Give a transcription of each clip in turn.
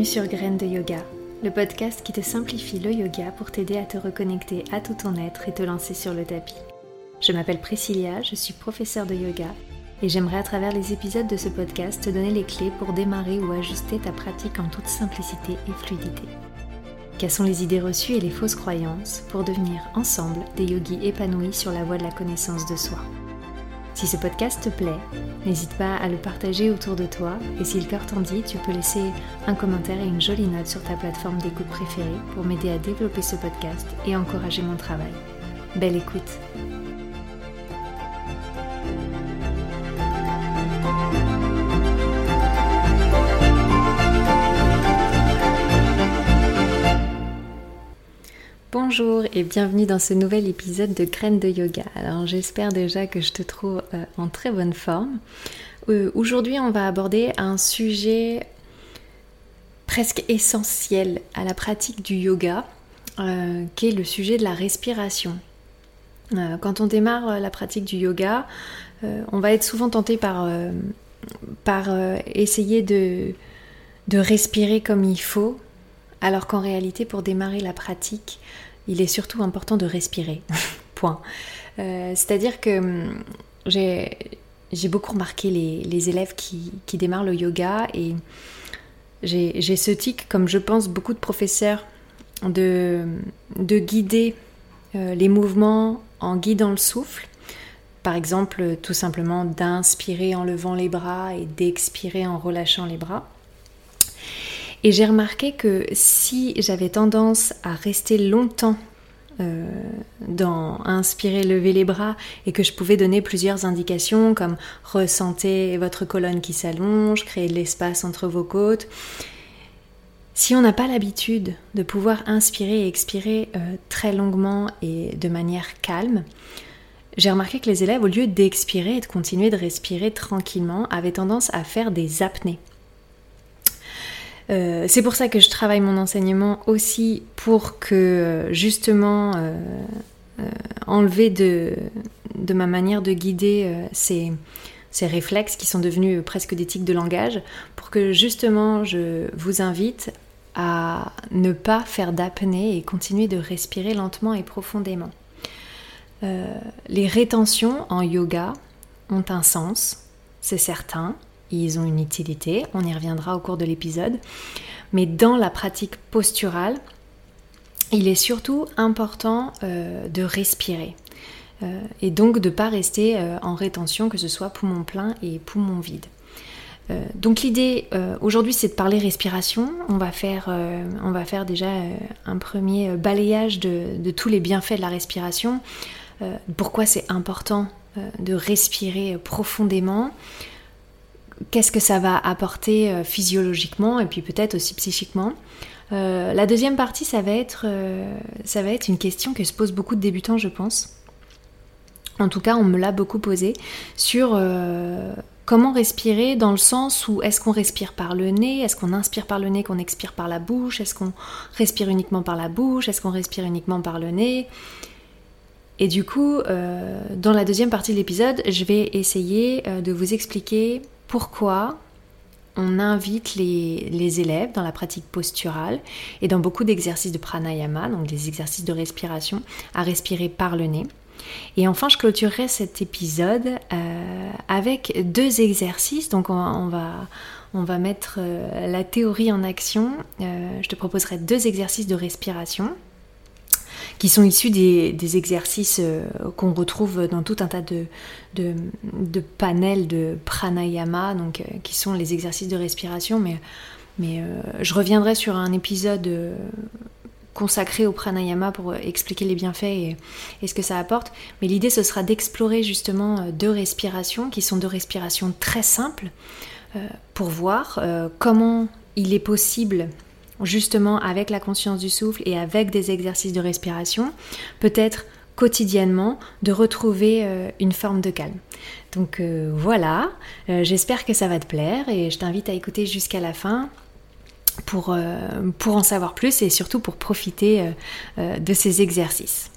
Bienvenue sur Graines de Yoga, le podcast qui te simplifie le yoga pour t'aider à te reconnecter à tout ton être et te lancer sur le tapis. Je m'appelle Priscilla, je suis professeure de yoga et j'aimerais à travers les épisodes de ce podcast te donner les clés pour démarrer ou ajuster ta pratique en toute simplicité et fluidité. Sont les idées reçues et les fausses croyances pour devenir ensemble des yogis épanouis sur la voie de la connaissance de soi? Si ce podcast te plaît, n'hésite pas à le partager autour de toi et si le cœur t'en dit, tu peux laisser un commentaire et une jolie note sur ta plateforme d'écoute préférée pour m'aider à développer ce podcast et encourager mon travail. Belle écoute Bonjour et bienvenue dans ce nouvel épisode de Graines de Yoga. Alors j'espère déjà que je te trouve euh, en très bonne forme. Euh, aujourd'hui on va aborder un sujet presque essentiel à la pratique du yoga, euh, qui est le sujet de la respiration. quand on démarre la pratique du yoga, on va être souvent tenté par, par essayer de, de respirer comme il faut, alors qu'en réalité, pour démarrer la pratique, il est surtout important de respirer. Point. Euh, c'est-à-dire que hum, j'ai, beaucoup remarqué les, élèves qui, démarrent le yoga et j'ai, ce tic, comme je pense beaucoup de professeurs, de, guider euh, les mouvements en guidant le souffle. Par exemple, tout simplement d'inspirer en levant les bras et d'expirer en relâchant les bras. Et j'ai remarqué que si j'avais tendance à rester longtemps euh, dans inspirer, lever les bras et que je pouvais donner plusieurs indications comme ressentez votre colonne qui s'allonge, créer de l'espace entre vos côtes. Si on n'a pas l'habitude de pouvoir inspirer et expirer euh, très longuement et de manière calme, j'ai remarqué que les élèves, au lieu d'expirer et de continuer de respirer tranquillement, avaient tendance à faire des apnées. Euh, c'est pour ça que je travaille mon enseignement aussi pour que euh, justement euh, enlever de, ma manière de guider ces, ces, réflexes qui sont devenus presque des tics de langage, pour que justement je vous invite à ne pas faire d'apnée et continuer de respirer lentement et profondément. les rétentions en yoga ont un sens, c'est certain, ils ont une utilité, on y reviendra au cours de l'épisode. Mais dans la pratique posturale, il est surtout important euh, de respirer. Euh, et donc de ne pas rester euh, en rétention, que ce soit poumon plein et poumon vide. donc l'idée aujourd'hui c'est de parler respiration. On va faire, on va faire déjà un premier balayage de, de, tous les bienfaits de la respiration. pourquoi c'est important de respirer profondément qu'est-ce que ça va apporter euh, physiologiquement et puis peut-être aussi psychiquement. Euh, la deuxième partie, ça va, être, euh, ça va être une question que se posent beaucoup de débutants, je pense. En tout cas, on me l'a beaucoup posé sur comment respirer dans le sens où est-ce qu'on respire par le nez, est-ce qu'on inspire par le nez, qu'on expire par la bouche, est-ce qu'on respire uniquement par la bouche, est-ce qu'on respire uniquement par le nez. Et du coup, dans la deuxième partie de l'épisode, je vais essayer de vous expliquer pourquoi on invite les, élèves dans la pratique posturale et dans beaucoup d'exercices de pranayama, donc des exercices de respiration, à respirer par le nez. Et enfin, je clôturerai cet épisode euh, avec deux exercices. Donc, on va, mettre euh, la théorie en action. Euh, je te proposerai deux exercices de respiration qui sont issus des, exercices euh, qu'on retrouve dans tout un tas de, de, panels de pranayama, donc, euh, qui sont les exercices de respiration. Mais, mais euh, je reviendrai sur un épisode consacré au pranayama pour expliquer les bienfaits et, et ce que ça apporte. Mais l'idée, ce sera d'explorer justement deux respirations qui sont deux respirations très simples pour voir comment il est possible justement avec la conscience du souffle et avec des exercices de respiration, peut-être quotidiennement de retrouver euh, une forme de calme. Donc euh, voilà, euh, j'espère que ça va te plaire et je t'invite à écouter jusqu'à la fin pour, pour en savoir plus et surtout pour profiter de ces exercices.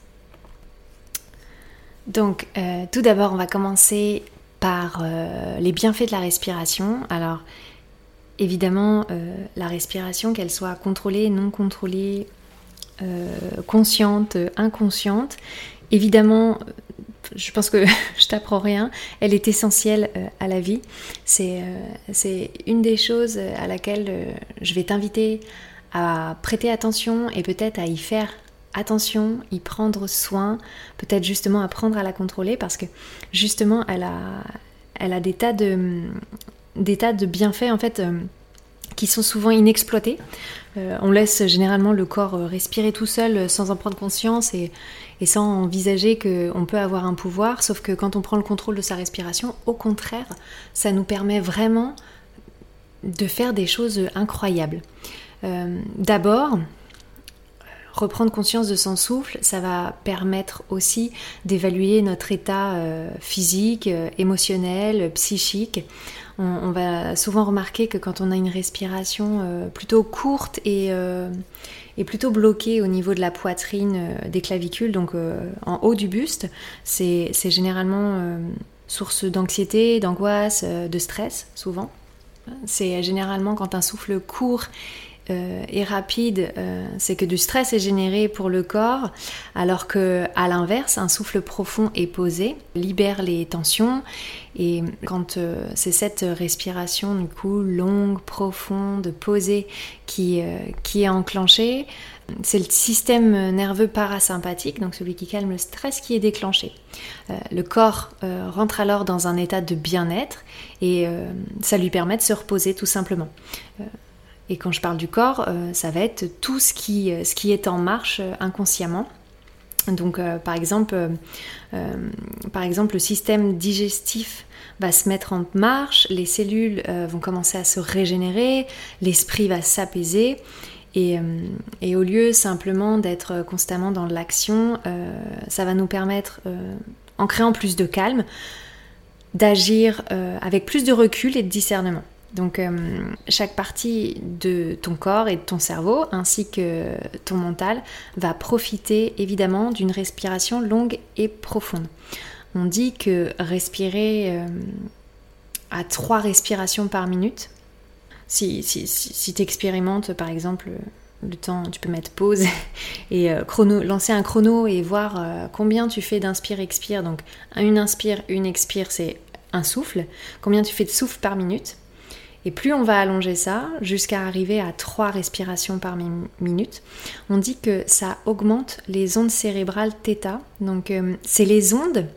Donc tout d'abord on va commencer par les bienfaits de la respiration. Alors évidemment, la respiration, qu'elle soit contrôlée, non contrôlée, consciente, inconsciente, évidemment, je pense que je t'apprends rien, elle est essentielle à la vie. C'est une des choses à laquelle je vais t'inviter à prêter attention et peut-être à y faire attention, y prendre soin, peut-être justement apprendre à la contrôler parce que justement elle a, elle a des tas de, des tas de bienfaits en fait euh, qui sont souvent inexploités. Euh, on laisse généralement le corps respirer tout seul sans en prendre conscience et, sans envisager qu'on peut avoir un pouvoir, sauf que quand on prend le contrôle de sa respiration, au contraire, ça nous permet vraiment de faire des choses incroyables. Euh, d'abord, reprendre conscience de son souffle, ça va permettre aussi d'évaluer notre état euh, physique, euh, émotionnel, psychique. On, va souvent remarquer que quand on a une respiration plutôt courte et, et, plutôt bloquée au niveau de la poitrine, des clavicules, donc en haut du buste, c'est généralement source d'anxiété, d'angoisse, de stress, souvent. C'est généralement quand un souffle court euh, et rapide, euh, c'est que du stress est généré pour le corps, alors que à l'inverse, un souffle profond et posé libère les tensions. Et quand euh, c'est cette respiration du coup longue, profonde, posée qui, qui est enclenchée, c'est le système nerveux parasympathique, donc celui qui calme le stress, qui est déclenché. le corps rentre alors dans un état de bien-être et ça lui permet de se reposer tout simplement. Et quand je parle du corps, euh, ça va être tout ce qui, euh, ce qui est en marche euh, inconsciemment. Donc par, exemple, par exemple, le système digestif va se mettre en marche, les cellules vont commencer à se régénérer, l'esprit va s'apaiser. Et, et, au lieu simplement d'être constamment dans l'action, ça va nous permettre, en créant plus de calme, d'agir avec plus de recul et de discernement. Donc euh, chaque partie de ton corps et de ton cerveau, ainsi que ton mental, va profiter évidemment d'une respiration longue et profonde. On dit que respirer euh, à trois respirations par minute, si, si, tu expérimentes par exemple le temps, tu peux mettre pause et euh, lancer un chrono et voir combien tu fais d'inspire-expire. Donc une inspire, une expire, c'est un souffle. Combien tu fais de souffle par minute? Et plus on va allonger ça, jusqu'à arriver à 3 respirations par minute, on dit que ça augmente les ondes cérébrales θ. Donc euh, c'est les ondes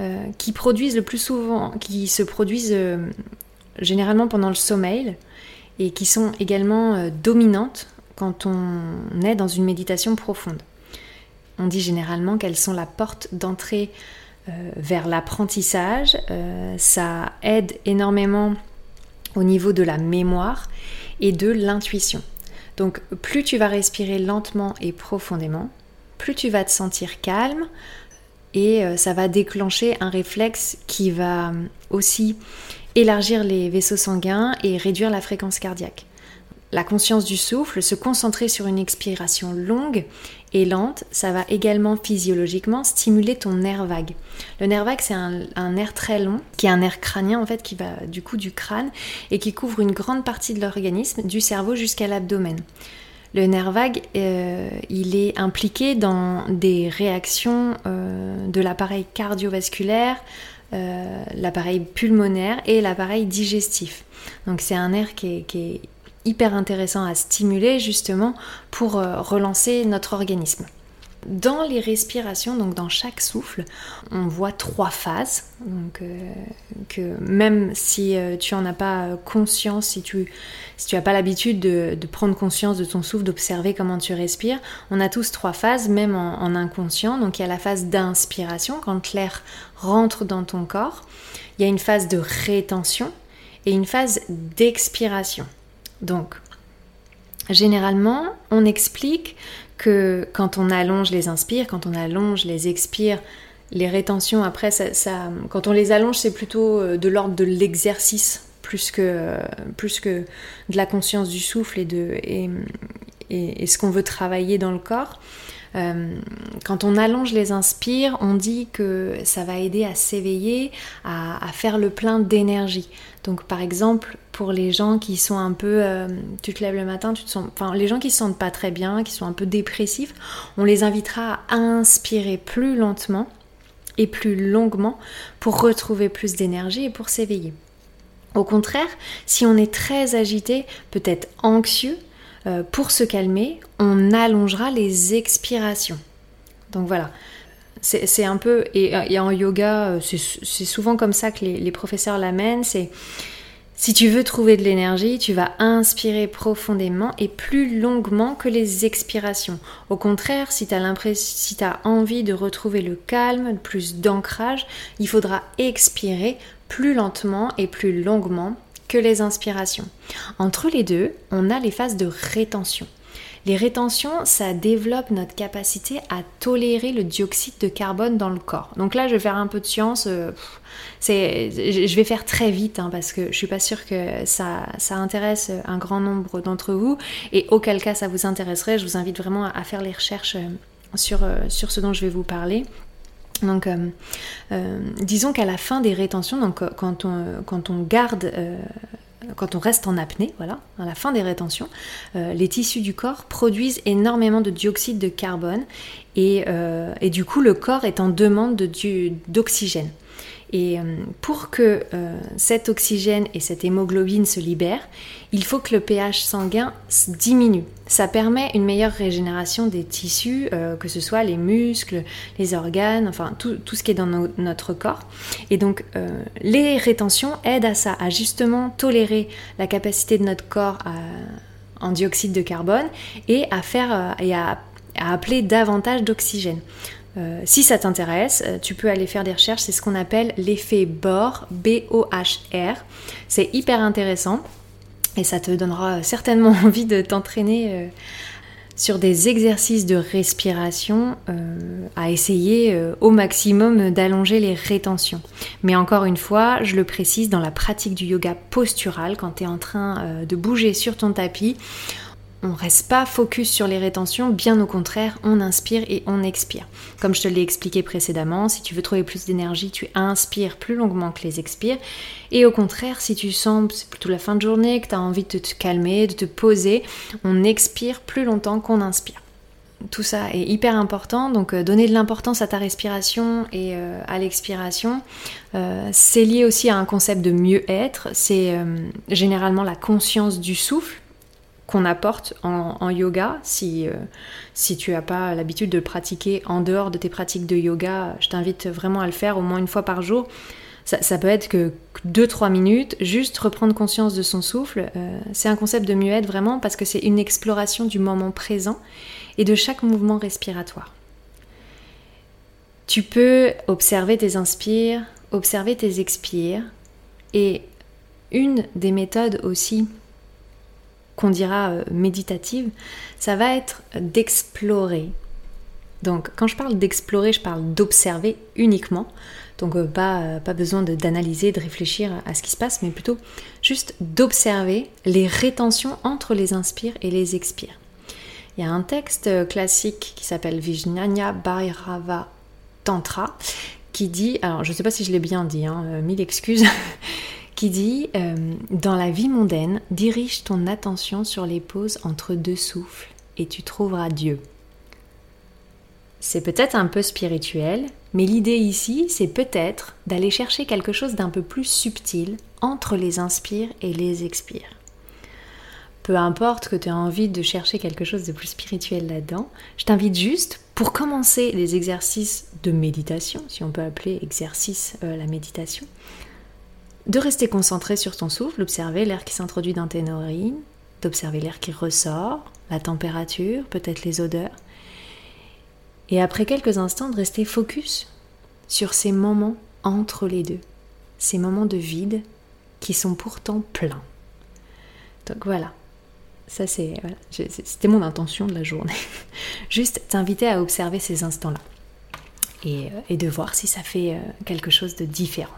euh, qui produisent le plus souvent, qui se produisent euh, généralement pendant le sommeil et qui sont également dominantes quand on est dans une méditation profonde. On dit généralement qu'elles sont la porte d'entrée vers l'apprentissage. ça aide énormément au niveau de la mémoire et de l'intuition. Donc plus tu vas respirer lentement et profondément, plus tu vas te sentir calme et euh, ça va déclencher un réflexe qui va aussi élargir les vaisseaux sanguins et réduire la fréquence cardiaque la conscience du souffle, se concentrer sur une expiration longue et lente, ça va également physiologiquement stimuler ton nerf vague. Le nerf vague, c'est un, nerf très long, qui est un nerf crânien en fait, qui va du coup du crâne et qui couvre une grande partie de l'organisme, du cerveau jusqu'à l'abdomen. Le nerf vague, euh, il est impliqué dans des réactions euh, de l'appareil cardiovasculaire, euh, l'appareil pulmonaire et l'appareil digestif. Donc c'est un nerf qui est hyper intéressant à stimuler justement pour euh, relancer notre organisme. Dans les respirations, donc dans chaque souffle, on voit trois phases. Donc, euh, que même si euh, tu en as pas conscience, si tu si tu n'as pas l'habitude de, prendre conscience de ton souffle, d'observer comment tu respires, on a tous trois phases, même en, en inconscient. Donc il y a la phase d'inspiration, quand l'air rentre dans ton corps. Il y a une phase de rétention et une phase d'expiration. Donc, généralement, on explique que quand on allonge les inspires, quand on allonge les expires, les rétentions, après, ça, quand on les allonge, c'est plutôt euh, de l'ordre de l'exercice plus que, plus que de la conscience du souffle et, de, et, ce qu'on veut travailler dans le corps. Euh, quand on allonge les inspires, on dit que ça va aider à s'éveiller, à, faire le plein d'énergie. Donc par exemple, pour les gens qui sont un peu, euh, tu te lèves le matin, tu te sens, enfin les gens qui se sentent pas très bien, qui sont un peu dépressifs, on les invitera à inspirer plus lentement et plus longuement pour retrouver plus d'énergie et pour s'éveiller. Au contraire, si on est très agité, peut-être anxieux, euh, pour se calmer, on allongera les expirations. Donc voilà, c'est un peu, et, en yoga, euh, c'est souvent comme ça que les, professeurs l'amènent, c'est si tu veux trouver de l'énergie, tu vas inspirer profondément et plus longuement que les expirations. Au contraire, si tu si as envie de retrouver le calme, plus d'ancrage, il faudra expirer plus lentement et plus longuement que les inspirations. Entre les deux, on a les phases de rétention. Les rétentions, ça développe notre capacité à tolérer le dioxyde de carbone dans le corps. Donc là, je vais faire un peu de science. Euh, je vais faire très vite hein, parce que je suis pas sûre que ça, ça intéresse un grand nombre d'entre vous. Et auquel cas ça vous intéresserait, je vous invite vraiment à, faire les recherches euh, sur, euh, sur ce dont je vais vous parler. Donc, euh, euh, disons qu'à la fin des rétentions, euh, quand on, garde, quand on reste en apnée, voilà, à la fin des rétentions, les tissus du corps produisent énormément de dioxyde de carbone et, et du coup le corps est en demande d'oxygène. Et euh, pour que euh, cet oxygène et cette hémoglobine se libèrent, il faut que le pH sanguin diminue. Ça permet une meilleure régénération des tissus, euh, que ce soit les muscles, les organes, enfin tout, ce qui est dans notre corps. Et donc les rétentions aident à ça, à justement tolérer la capacité de notre corps en dioxyde de carbone et à faire et à appeler davantage d'oxygène. Euh, si ça t'intéresse, euh, tu peux aller faire des recherches, c'est ce qu'on appelle l'effet Bohr, B-O-H-R. C'est hyper intéressant et ça te donnera certainement envie de t'entraîner euh, sur des exercices de respiration, à essayer au maximum d'allonger les rétentions. Mais encore une fois, je le précise, dans la pratique du yoga postural, quand tu es en train de bouger sur ton tapis, on reste pas focus sur les rétentions, bien au contraire, on inspire et on expire. Comme je te l'ai expliqué précédemment, si tu veux trouver plus d'énergie, tu inspires plus longuement que les expires. Et au contraire, si tu sens, c'est plutôt la fin de journée, que tu as envie de te calmer, de te poser, on expire plus longtemps qu'on inspire. Tout ça est hyper important, donc euh, donner de l'importance à ta respiration et euh, à l'expiration, euh, c'est lié aussi à un concept de mieux-être, c'est généralement la conscience du souffle, qu'on apporte en, yoga. Si, euh, tu n'as pas l'habitude de le pratiquer en dehors de tes pratiques de yoga, je t'invite vraiment à le faire au moins une fois par jour. Ça, peut être que 2-3 minutes, juste reprendre conscience de son souffle. Euh, c'est un concept de mieux-être vraiment parce que c'est une exploration du moment présent et de chaque mouvement respiratoire. Tu peux observer tes inspires, observer tes expires et une des méthodes aussi qu'on dira euh, méditative, ça va être d'explorer. Donc quand je parle d'explorer, je parle d'observer uniquement. Donc euh, pas, euh, pas besoin d'analyser, de, réfléchir à ce qui se passe, mais plutôt juste d'observer les rétentions entre les inspires et les expires. Il y a un texte classique qui s'appelle Vijnana Bhairava Tantra qui dit, alors je ne sais pas si je l'ai bien dit, hein, mille excuses, qui dit euh, Dans la vie mondaine, dirige ton attention sur les pauses entre deux souffles et tu trouveras Dieu. C'est peut-être un peu spirituel, mais l'idée ici, c'est peut-être d'aller chercher quelque chose d'un peu plus subtil entre les inspires et les expires. Peu importe que tu aies envie de chercher quelque chose de plus spirituel là-dedans, je t'invite juste, pour commencer les exercices de méditation, si on peut appeler exercice euh, la méditation, de rester concentré sur ton souffle, d'observer l'air qui s'introduit dans tes narines, d'observer l'air qui ressort, la température, peut-être les odeurs. Et après quelques instants, de rester focus sur ces moments entre les deux, ces moments de vide qui sont pourtant pleins. Donc voilà, ça c'est c'était mon intention de la journée. Juste t'inviter à observer ces instants-là et, euh, de voir si ça fait euh, quelque chose de différent.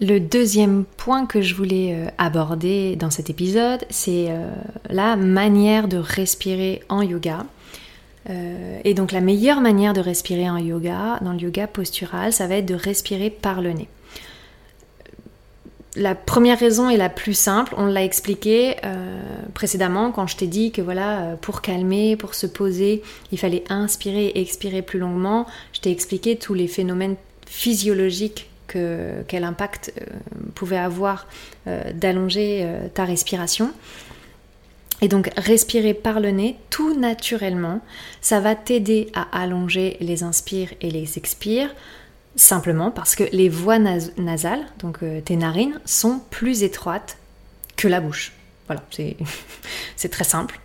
Le deuxième point que je voulais euh, aborder dans cet épisode, c'est euh, la manière de respirer en yoga. et donc la meilleure manière de respirer en yoga, dans le yoga postural, ça va être de respirer par le nez. La première raison est la plus simple, on l'a expliqué euh, précédemment quand je t'ai dit que voilà, euh, pour calmer, pour se poser, il fallait inspirer et expirer plus longuement. Je t'ai expliqué tous les phénomènes physiologiques que, quel impact euh, pouvait avoir d'allonger ta respiration. Et donc respirer par le nez tout naturellement, ça va t'aider à allonger les inspires et les expires Simplement parce que les voies nasales, donc euh, tes narines, sont plus étroites que la bouche. Voilà, c'est très simple.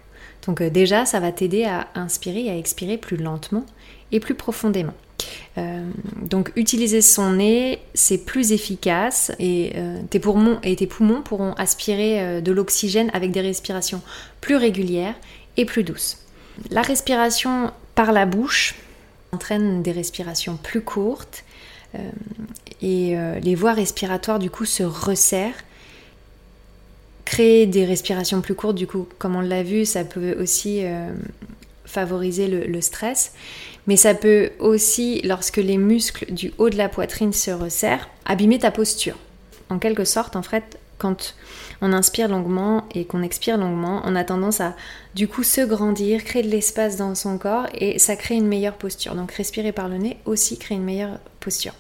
Donc euh, déjà, ça va t'aider à inspirer et à expirer plus lentement et plus profondément. Euh, donc utiliser son nez, c'est plus efficace et tes poumons et tes poumons pourront aspirer de l'oxygène avec des respirations plus régulières et plus douces. La respiration par la bouche entraîne des respirations plus courtes euh, et euh, les voies respiratoires du coup se resserrent créer des respirations plus courtes, du coup, comme on l'a vu, ça peut aussi euh, favoriser le, stress. Mais ça peut aussi, lorsque les muscles du haut de la poitrine se resserrent, abîmer ta posture. En quelque sorte, en fait, quand on inspire longuement et qu'on expire longuement, on a tendance à du coup se grandir, créer de l'espace dans son corps et ça crée une meilleure posture. Donc respirer par le nez aussi crée une meilleure posture.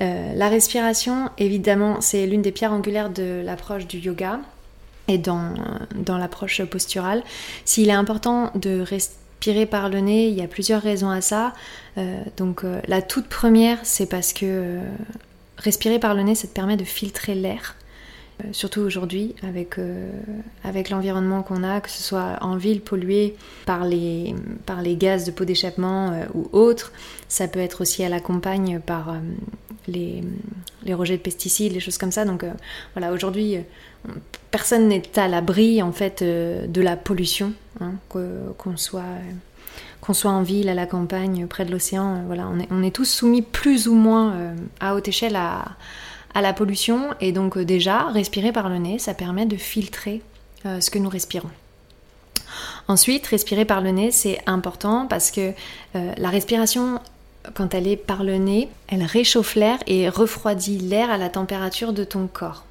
Euh, la respiration, évidemment, c'est l'une des pierres angulaires de l'approche du yoga et dans, dans l'approche posturale. S'il est important de respirer par le nez, il y a plusieurs raisons à ça. Euh, donc euh, la toute première, c'est parce que respirer par le nez, ça te permet de filtrer l'air. Surtout aujourd'hui, avec, avec l'environnement qu'on a, que ce soit en ville polluée par les, par les gaz de peau d'échappement ou autres, ça peut être aussi à la campagne par les, rejets de pesticides, les choses comme ça. Donc euh, voilà, aujourd'hui, euh, personne n'est à l'abri en fait euh, de la pollution, hein, qu'on soit qu'on soit en ville, à la campagne, près de l'océan, voilà, on est, on est, tous soumis plus ou moins à haute échelle à, à, la pollution. Et donc déjà, respirer par le nez, ça permet de filtrer ce que nous respirons. Ensuite, respirer par le nez, c'est important parce que la respiration quand elle est par le nez, elle réchauffe l'air et refroidit l'air à la température de ton corps.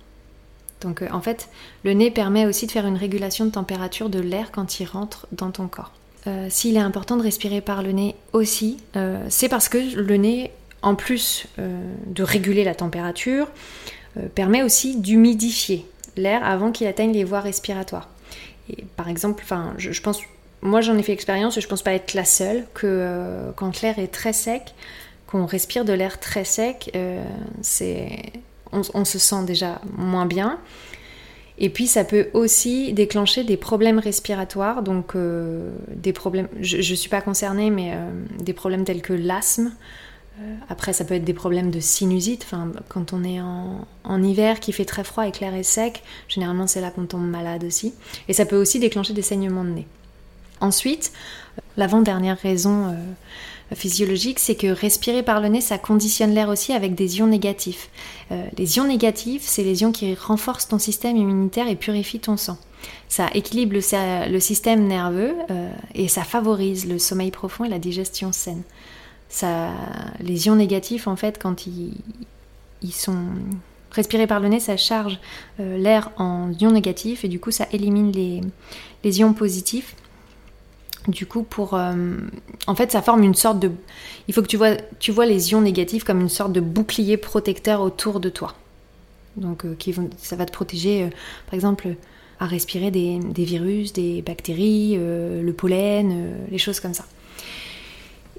Donc euh, en fait, le nez permet aussi de faire une régulation de température de l'air quand il rentre dans ton corps. Euh, s'il est important de respirer par le nez aussi, euh, c'est parce que le nez, en plus de réguler la température, permet aussi d'humidifier l'air avant qu'il atteigne les voies respiratoires. Par exemple, je, pense moi j'en ai fait expérience et je pense pas être la seule que euh, quand l'air est très sec, qu'on respire de l'air très sec, euh, on, se sent déjà moins bien. Et puis ça peut aussi déclencher des problèmes respiratoires, donc euh, des problèmes, je ne suis pas concernée, mais des problèmes tels que l'asthme. Après, ça peut être des problèmes de sinusite. Quand on est en, hiver, qui fait très froid et que l'air est sec, généralement c'est là qu'on tombe malade aussi. Et ça peut aussi déclencher des saignements de nez. Ensuite, l'avant-dernière raison euh, physiologique, c'est que respirer par le nez, ça conditionne l'air aussi avec des ions négatifs. Euh, les ions négatifs, c'est les ions qui renforcent ton système immunitaire et purifient ton sang. Ça équilibre le, système nerveux euh, et ça favorise le sommeil profond et la digestion saine. Les ions négatifs, en fait, quand ils, sont respirés par le nez, ça charge l'air en ions négatifs et du coup ça élimine les ions positifs du coup, pour, euh, en fait, ça forme une sorte de. Il faut que tu vois, tu vois les ions négatifs comme une sorte de bouclier protecteur autour de toi. Donc, euh, ça va te protéger, euh, par exemple, à respirer des, virus, des bactéries, le pollen, les choses comme ça.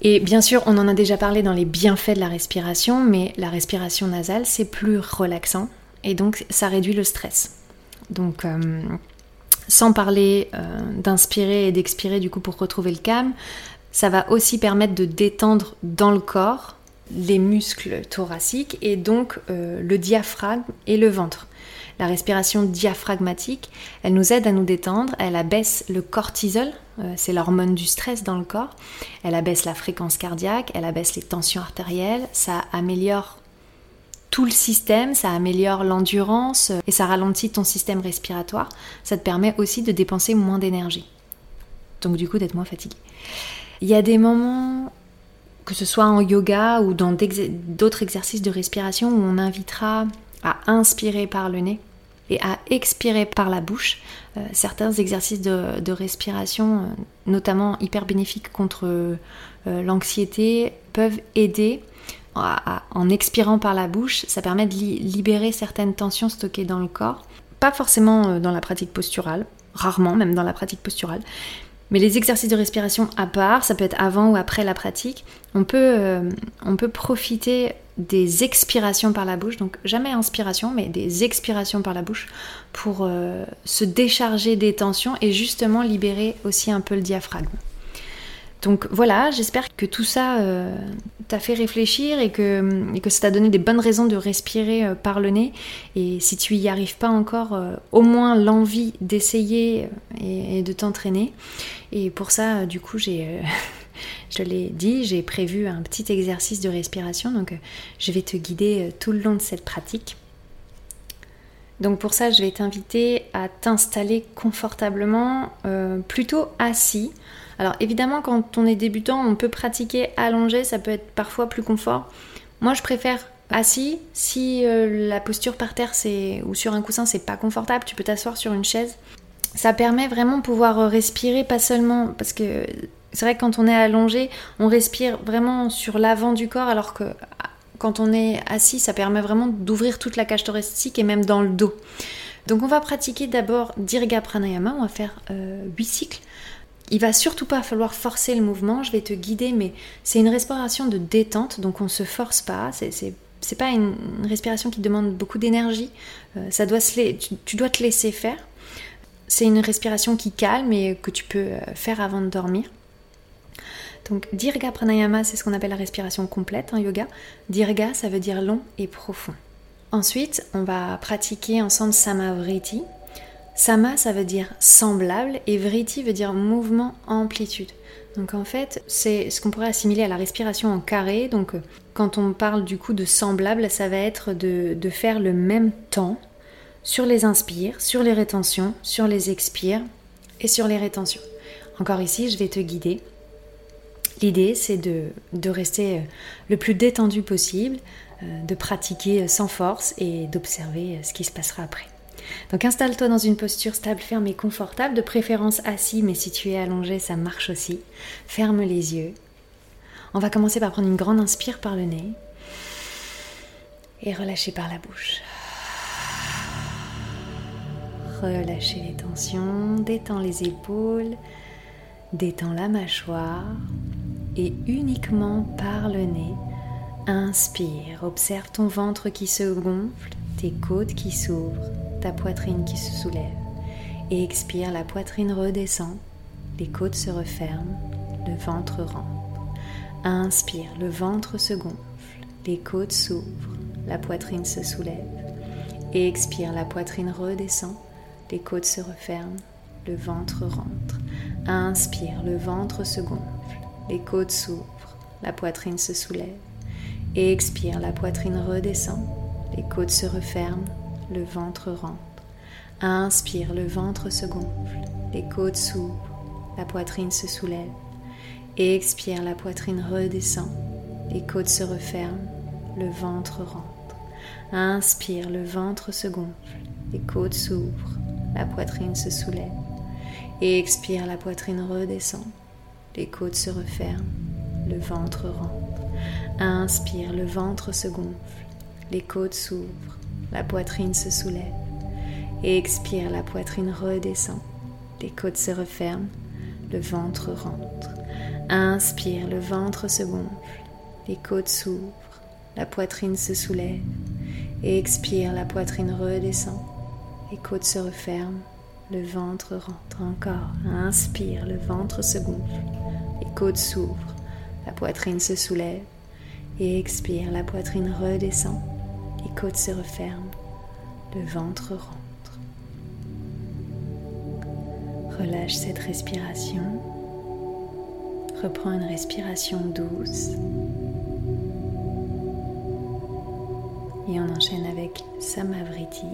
Et bien sûr, on en a déjà parlé dans les bienfaits de la respiration, mais la respiration nasale, c'est plus relaxant et donc ça réduit le stress. Donc, sans parler euh, d'inspirer et d'expirer du coup pour retrouver le calme, ça va aussi permettre de détendre dans le corps les muscles thoraciques et donc euh, le diaphragme et le ventre. La respiration diaphragmatique, elle nous aide à nous détendre, elle abaisse le cortisol, euh, c'est l'hormone du stress dans le corps, elle abaisse la fréquence cardiaque, elle abaisse les tensions artérielles, ça améliore tout le système, ça améliore l'endurance et ça ralentit ton système respiratoire. Ça te permet aussi de dépenser moins d'énergie. Donc du coup d'être moins fatigué. Il y a des moments, que ce soit en yoga ou dans d'autres exercices de respiration, où on invitera à inspirer par le nez et à expirer par la bouche. Euh, certains exercices de, respiration, euh, notamment hyper bénéfiques contre euh, l'anxiété, peuvent aider en expirant par la bouche. Ça permet de libérer certaines tensions stockées dans le corps. Pas forcément dans la pratique posturale, rarement même dans la pratique posturale. Mais les exercices de respiration à part, ça peut être avant ou après la pratique, on peut, on peut profiter des expirations par la bouche, donc jamais inspiration, mais des expirations par la bouche pour euh, se décharger des tensions et justement libérer aussi un peu le diaphragme. Donc voilà, j'espère que tout ça euh, t'a fait réfléchir et que, ça t'a donné des bonnes raisons de respirer euh, par le nez. Et si tu y arrives pas encore, au moins l'envie d'essayer et, de t'entraîner. Et pour ça, du coup, j'ai Je l'ai dit, j'ai prévu un petit exercice de respiration, donc euh, je vais te guider euh, tout le long de cette pratique. Donc pour ça, je vais t'inviter à t'installer confortablement, euh, plutôt assis. Alors évidemment, quand on est débutant, on peut pratiquer allongé, ça peut être parfois plus confort. Moi, je préfère assis. Si la posture par terre ou sur un coussin, c'est pas confortable, tu peux t'asseoir sur une chaise. Ça permet vraiment de pouvoir respirer, pas seulement parce que c'est vrai que quand on est allongé, on respire vraiment sur l'avant du corps, alors que quand on est assis, ça permet vraiment d'ouvrir toute la cage thoracique et même dans le dos. Donc on va pratiquer d'abord Dirga Pranayama, on va faire 8 euh, cycles. Il va surtout pas falloir forcer le mouvement, je vais te guider, mais c'est une respiration de détente, donc on se force pas, c'est pas une, respiration qui demande beaucoup d'énergie, euh, ça doit se, tu, tu, dois te laisser faire. C'est une respiration qui calme et que tu peux euh, faire avant de dormir. Donc Dirga Pranayama, c'est ce qu'on appelle la respiration complète en yoga. Dirga, ça veut dire long et profond. Ensuite, on va pratiquer ensemble Samavriti. Sama, ça veut dire semblable et Vriti veut dire mouvement, amplitude. Donc en fait, c'est ce qu'on pourrait assimiler à la respiration en carré. Donc quand on parle du coup de semblable, ça va être de, faire le même temps sur les inspires, sur les rétentions, sur les expires et sur les rétentions. Encore ici, je vais te guider L'idée, c'est de, rester euh, le plus détendu possible, euh, de pratiquer sans force et d'observer euh, ce qui se passera après. Donc installe-toi dans une posture stable, ferme et confortable, de préférence assis, mais si tu es allongé, ça marche aussi. Ferme les yeux. On va commencer par prendre une grande inspire par le nez et relâcher par la bouche. Relâchez les tensions, détends les épaules, détends la mâchoire et uniquement par le nez, inspire, observe ton ventre qui se gonfle, tes côtes qui s'ouvrent, ta poitrine qui se soulève. Et expire, la poitrine redescend, les côtes se referment, le ventre rentre. Inspire, le ventre se gonfle, les côtes s'ouvrent, la poitrine se soulève. Et expire, la poitrine redescend, les côtes se referment, le ventre rentre. Inspire, le ventre se gonfle les côtes s'ouvrent, la poitrine se soulève. Et expire, la poitrine redescend, les côtes se referment, le ventre rentre. Inspire, le ventre se gonfle, les côtes s'ouvrent, la poitrine se soulève. Expire, la poitrine redescend, les côtes se referment, le ventre rentre. Inspire, le ventre se gonfle, les côtes s'ouvrent, la poitrine se soulève. Expire, la poitrine redescend, les côtes se referment, le ventre rentre. Inspire, le ventre se gonfle, les côtes s'ouvrent, la poitrine se soulève. expire, la poitrine redescend, les côtes se referment, le ventre rentre. Inspire, le ventre se gonfle, les côtes s'ouvrent, la poitrine se soulève. expire, la poitrine redescend, les côtes se referment, le ventre rentre encore. Inspire, le ventre se gonfle, les côtes s'ouvrent, la poitrine se soulève. Et expire, la poitrine redescend, les côtes se referment, le ventre rentre. Relâche cette respiration. Reprends une respiration douce. Et on enchaîne avec Samavriti.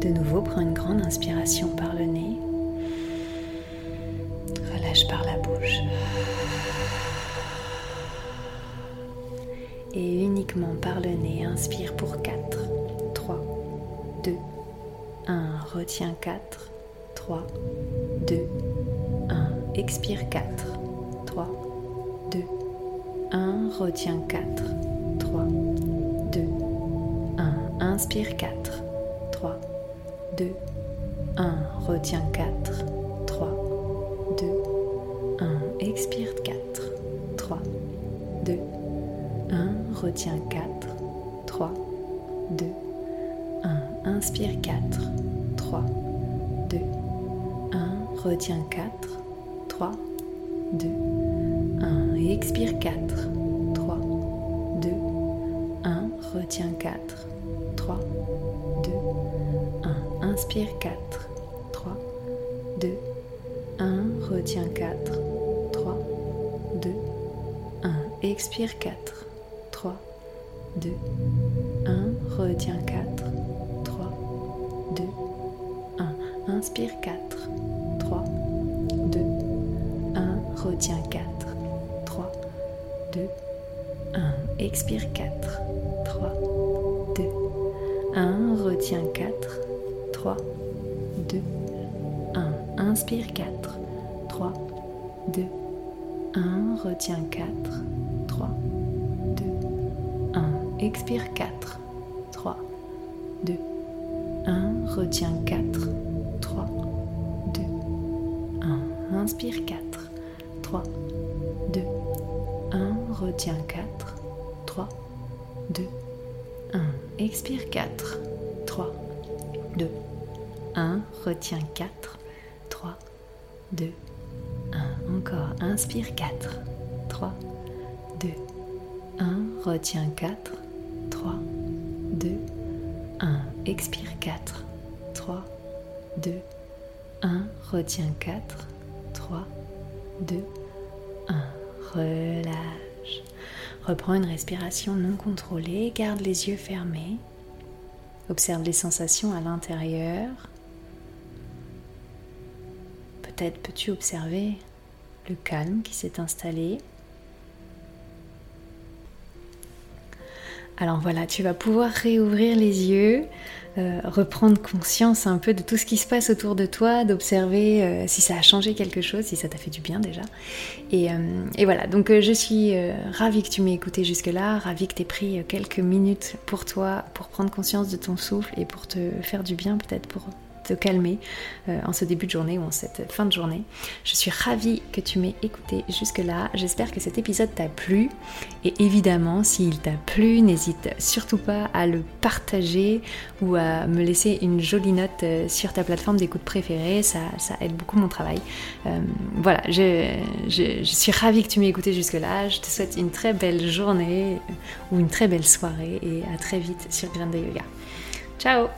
De nouveau, prends une grande inspiration par le nez. Uniquement par le nez, inspire pour 4, 3, 2, 1. Retiens 4, 3, 2, 1. Expire 4, 3, 2, 1. Retiens 4, 3, 2, 1. Inspire 4, 3, 2, 1. Retiens 4, Retiens 4, 3, 2, 1. Inspire 4, 3, 2, 1. Retiens 4, 3, 2, 1. Expire 4, 3, 2, 1. Retiens 4, 3, 2, 1. Inspire 4, 3, 2, 1. Retiens 4, 3, 2, 1. Expire 4, 3, 2, 1. Retiens 4, 3, 2, 1. Inspire 4, 3, 2, 1. Retiens 4, 3, 2, 1. Expire 4, 3, 2, 1. Retiens 4, 3, 2, 1. Inspire 4, 3, 2, 1. Retiens 4, 3, 2, 1. Expire 4, 3, 2, 1. Retiens 4, 3, 2, 1. Inspire 4, 3, 2, 1. Retiens 4, 3, 2, 1. Expire 4, 3, 2, 1. Retiens 4, 3, 2, 1. Encore. Inspire 4, 3, 2, 1. Retiens 4, 3, 2, 1. Expire 4, 3, 2, 1. Retiens 4, 3, 2, 1. Relâche. Reprends une respiration non contrôlée. Garde les yeux fermés. Observe les sensations à l'intérieur. Peut-être peux-tu observer le calme qui s'est installé. Alors voilà, tu vas pouvoir réouvrir les yeux, euh, reprendre conscience un peu de tout ce qui se passe autour de toi, d'observer euh, si ça a changé quelque chose, si ça t'a fait du bien déjà. Et, euh, voilà, donc je suis ravie que tu m'aies écouté jusque-là, ravie que tu aies pris quelques minutes pour toi, pour prendre conscience de ton souffle et pour te faire du bien peut-être pour te calmer euh, en ce début de journée ou en cette fin de journée. Je suis ravie que tu m'aies écouté jusque-là. J'espère que cet épisode t'a plu. Et évidemment, s'il t'a plu, n'hésite surtout pas à le partager ou à me laisser une jolie note euh, sur ta plateforme d'écoute préférée. Ça, ça, aide beaucoup mon travail. Euh, voilà, je, suis ravie que tu m'aies écouté jusque-là. Je te souhaite une très belle journée ou une très belle soirée et à très vite sur Grain de Yoga. Ciao